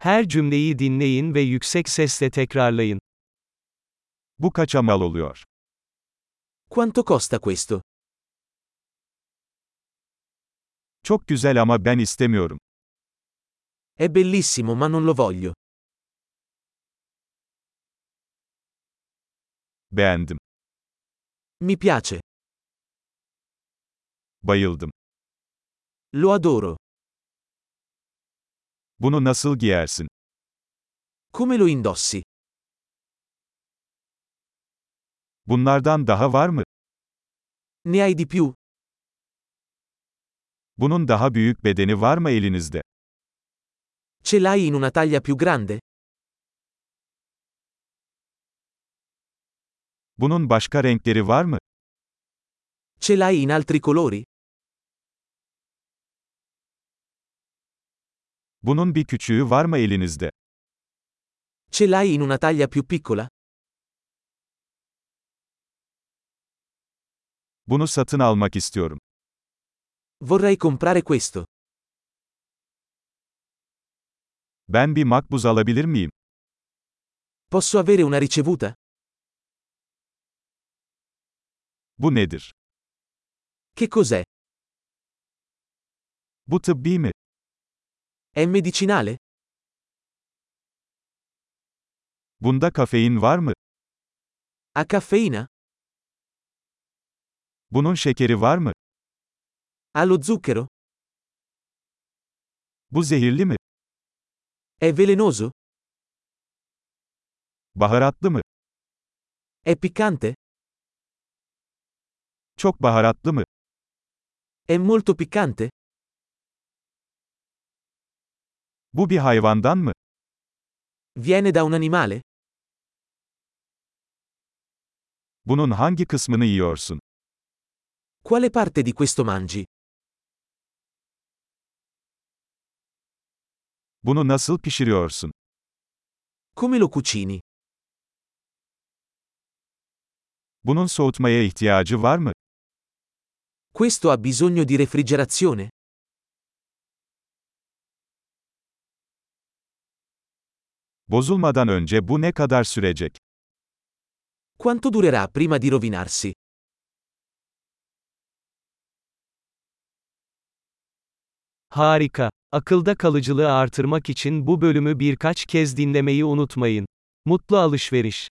Her cümleyi dinleyin ve yüksek sesle tekrarlayın. Bu kaça mal oluyor? Quanto costa questo? Çok güzel ama ben istemiyorum. È bellissimo ma non lo voglio. Beğendim. Mi piace. Bayıldım. Lo adoro. Bunu nasıl giyersin? Come lo indossi? Bunlardan daha var mı? Ne hai di più? Bunun daha büyük bedeni var mı elinizde? Ce l'hai in una taglia più grande? Bunun başka renkleri var mı? Ce l'hai in altri colori? Bunun bir küçüğü var mı elinizde? Ce l'hai in una taglia più piccola? Bunu satın almak istiyorum. Vorrei comprare questo. Ben bir makbuz alabilir miyim? Posso avere una ricevuta? Bu nedir? Che cos'è? Bu tıbbi mi? È medicinale? Bunda kafein var mı? Ha caffeina? Bunun şekeri var mı? Ha lo zucchero? Bu zehirli mi? È velenoso? Baharatlı mı? È piccante? Çok baharatlı mı? È molto piccante? Bu bir hayvandan mı? Viene da un animale? Bunun hangi kısmını yiyorsun? Quale parte di questo mangi? Bunu nasıl pişiriyorsun? Come lo cucini? Bunun soğutmaya ihtiyacı var mı? Questo ha bisogno di refrigerazione? Bozulmadan önce bu ne kadar sürecek? Quanto durerà prima di rovinarsi? Harika. Akılda kalıcılığı artırmak için bu bölümü birkaç kez dinlemeyi unutmayın. Mutlu alışveriş.